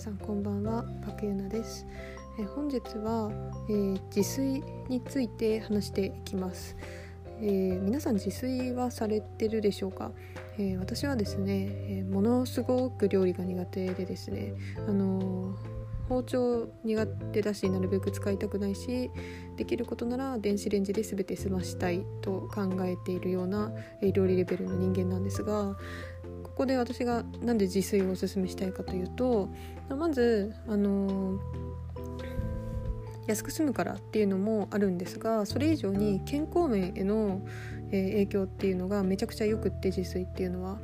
さんこんばんはパクユナです、え本日は、えー、自炊について話していきます、えー、皆さん自炊はされてるでしょうか、えー、私はですね、えものすごく料理が苦手でですねあの包丁苦手だしなるべく使いたくないしできることなら電子レンジで全て済ましたいと考えているような、え料理レベルの人間なんですがここで私が何で自炊をおすすめしたいかというとまずあの安く済むからっていうのもあるんですがそれ以上に健康面への、影響っていうのがめちゃくちゃよくって自炊っていうのは。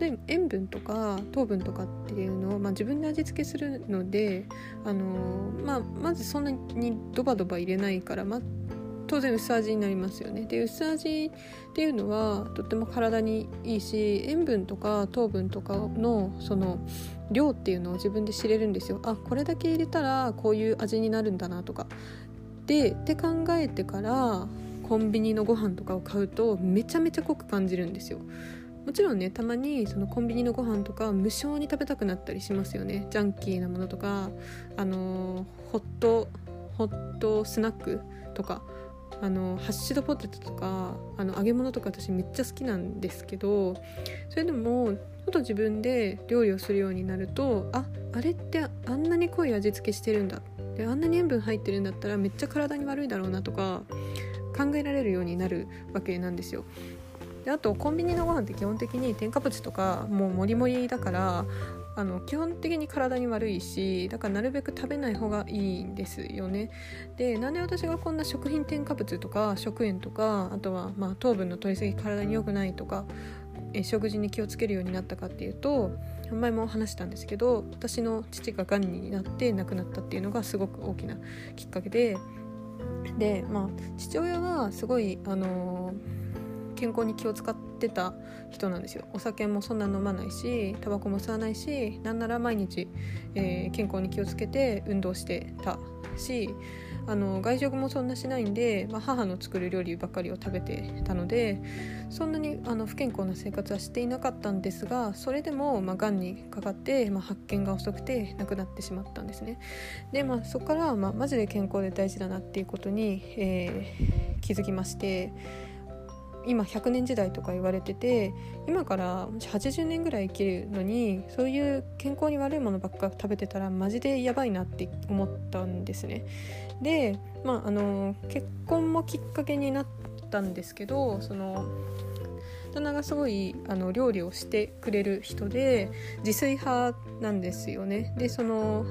で塩分とか糖分とかっていうのを、まあ、自分で味付けするのであの、まあ、まずそんなにドバドバ入れないから、ま当然薄味になりますよね。で薄味っていうのはとっても体にいいし塩分とか糖分とかのその量っていうのを自分で知れるんですよ。あこれだけ入れたらこういう味になるんだなとか。でって考えてからコンビニのご飯とかを買うとめちゃめちゃ濃く感じるんですよ。もちろんねたまにそのコンビニのご飯とか無性に食べたくなったりしますよね。ジャンキーなものとかあのホットホットスナックとか。あのハッシュドポテトとかあの揚げ物とか私めっちゃ好きなんですけどそれでもちょっと自分で料理をするようになるとああれってあんなに濃い味付けしてるんだであんなに塩分入ってるんだったらめっちゃ体に悪いだろうなとか考えられるようになるわけなんですよ。であとコンビニのご飯って基本的に添加物とかもうもりもりだからあの基本的に体に悪いしだからなるべく食べない方がいいんですよね。でなんで私がこんな食品添加物とか食塩とかあとはまあ糖分の取りすぎ体に良くないとかえ食事に気をつけるようになったかっていうと前も話したんですけど私の父ががんになって亡くなったっていうのがすごく大きなきっかけででまあ父親はすごいあのー健康に気を使ってた人なんですよ。お酒もそんな飲まないしタバコも吸わないしなんなら毎日、えー、健康に気をつけて運動してたしあの外食もそんなしないんで、まあ、母の作る料理ばっかりを食べてたのでそんなにあの不健康な生活はしていなかったんですがそれでも、まあ、がんにかかって、まあ、発見が遅くて亡くなってしまったんですね。で、まあ、そこから、まあ、マジで健康で大事だなっていうことに、えー、気づきまして今100年時代とか言われてて今から80年ぐらい生きるのにそういう健康に悪いものばっか食べてたらマジでやばいなって思ったんですね。で、まあ、あの結婚もきっかけになったんですけどその旦那がすごいあの料理をしてくれる人で自炊派なんですよね。でその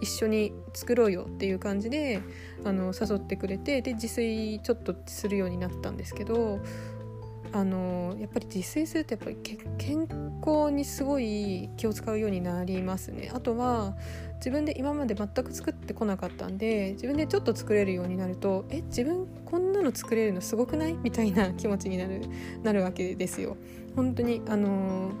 一緒に作ろうよっていう感じであの誘ってくれてで自炊ちょっとするようになったんですけどあのやっぱり自炊するとやっぱり健康にすごい気を使うようになりますね。あとは自分で今まで全く作ってこなかったんで自分でちょっと作れるようになるとえ自分こんなの作れるのすごくない？みたいな気持ちになるなるわけですよ。本当にあの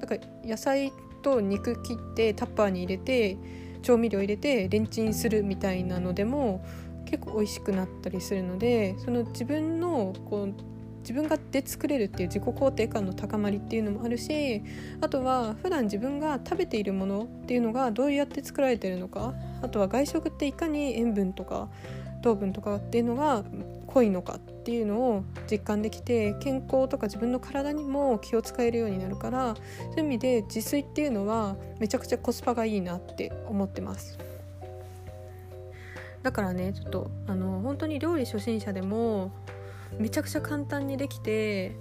だか野菜と肉切ってタッパーに入れて調味料入れてレンチンするみたいなのでも結構美味しくなったりするのでその自分のこう自分がで作れるっていう自己肯定感の高まりっていうのもあるしあとは普段自分が食べているものっていうのがどうやって作られてるのかあとは外食っていかに塩分とか糖分とかっていうのが濃いのかっていうのを実感できて健康とか自分の体にも気を使えるようになるからそういう意味で自炊っていうのはめちゃくちゃコスパがいいなって思ってます。だからねちょっとあの本当に料理初心者でもめちゃくちゃ簡単にできて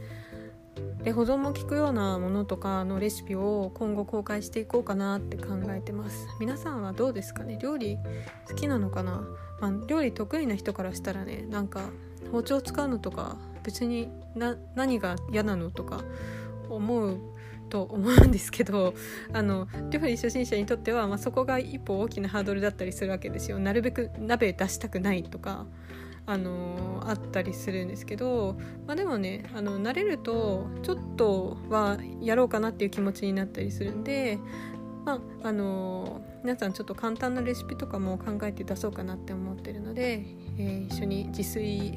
で保存も効くようなものとかのレシピを今後公開していこうかなって考えてます。皆さんはどうですかね？料理好きなのかな、まあ、料理得意な人からしたらねなんか包丁使うのとか別に何が嫌なのとか思うと思うんですけど あの料理初心者にとっては、まあ、そこが一歩大きなハードルだったりするわけですよ。なるべく鍋出したくないとかあのあったりするんですけど、まあ、でもねあの慣れるとちょっとはやろうかなっていう気持ちになったりするんで、まあ、あの皆さんちょっと簡単なレシピとかも考えて出そうかなって思ってるので、えー、一緒に自炊、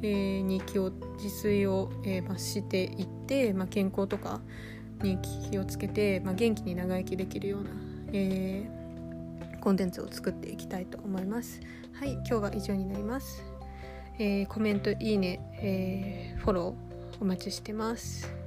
に気を自炊を、えま、していって、まあ、健康とかに気をつけて、まあ、元気に長生きできるような、えー、コンテンツを作っていきたいと思います。はい今日は以上になります、えー、コメントいいね、えー、フォローお待ちしてます。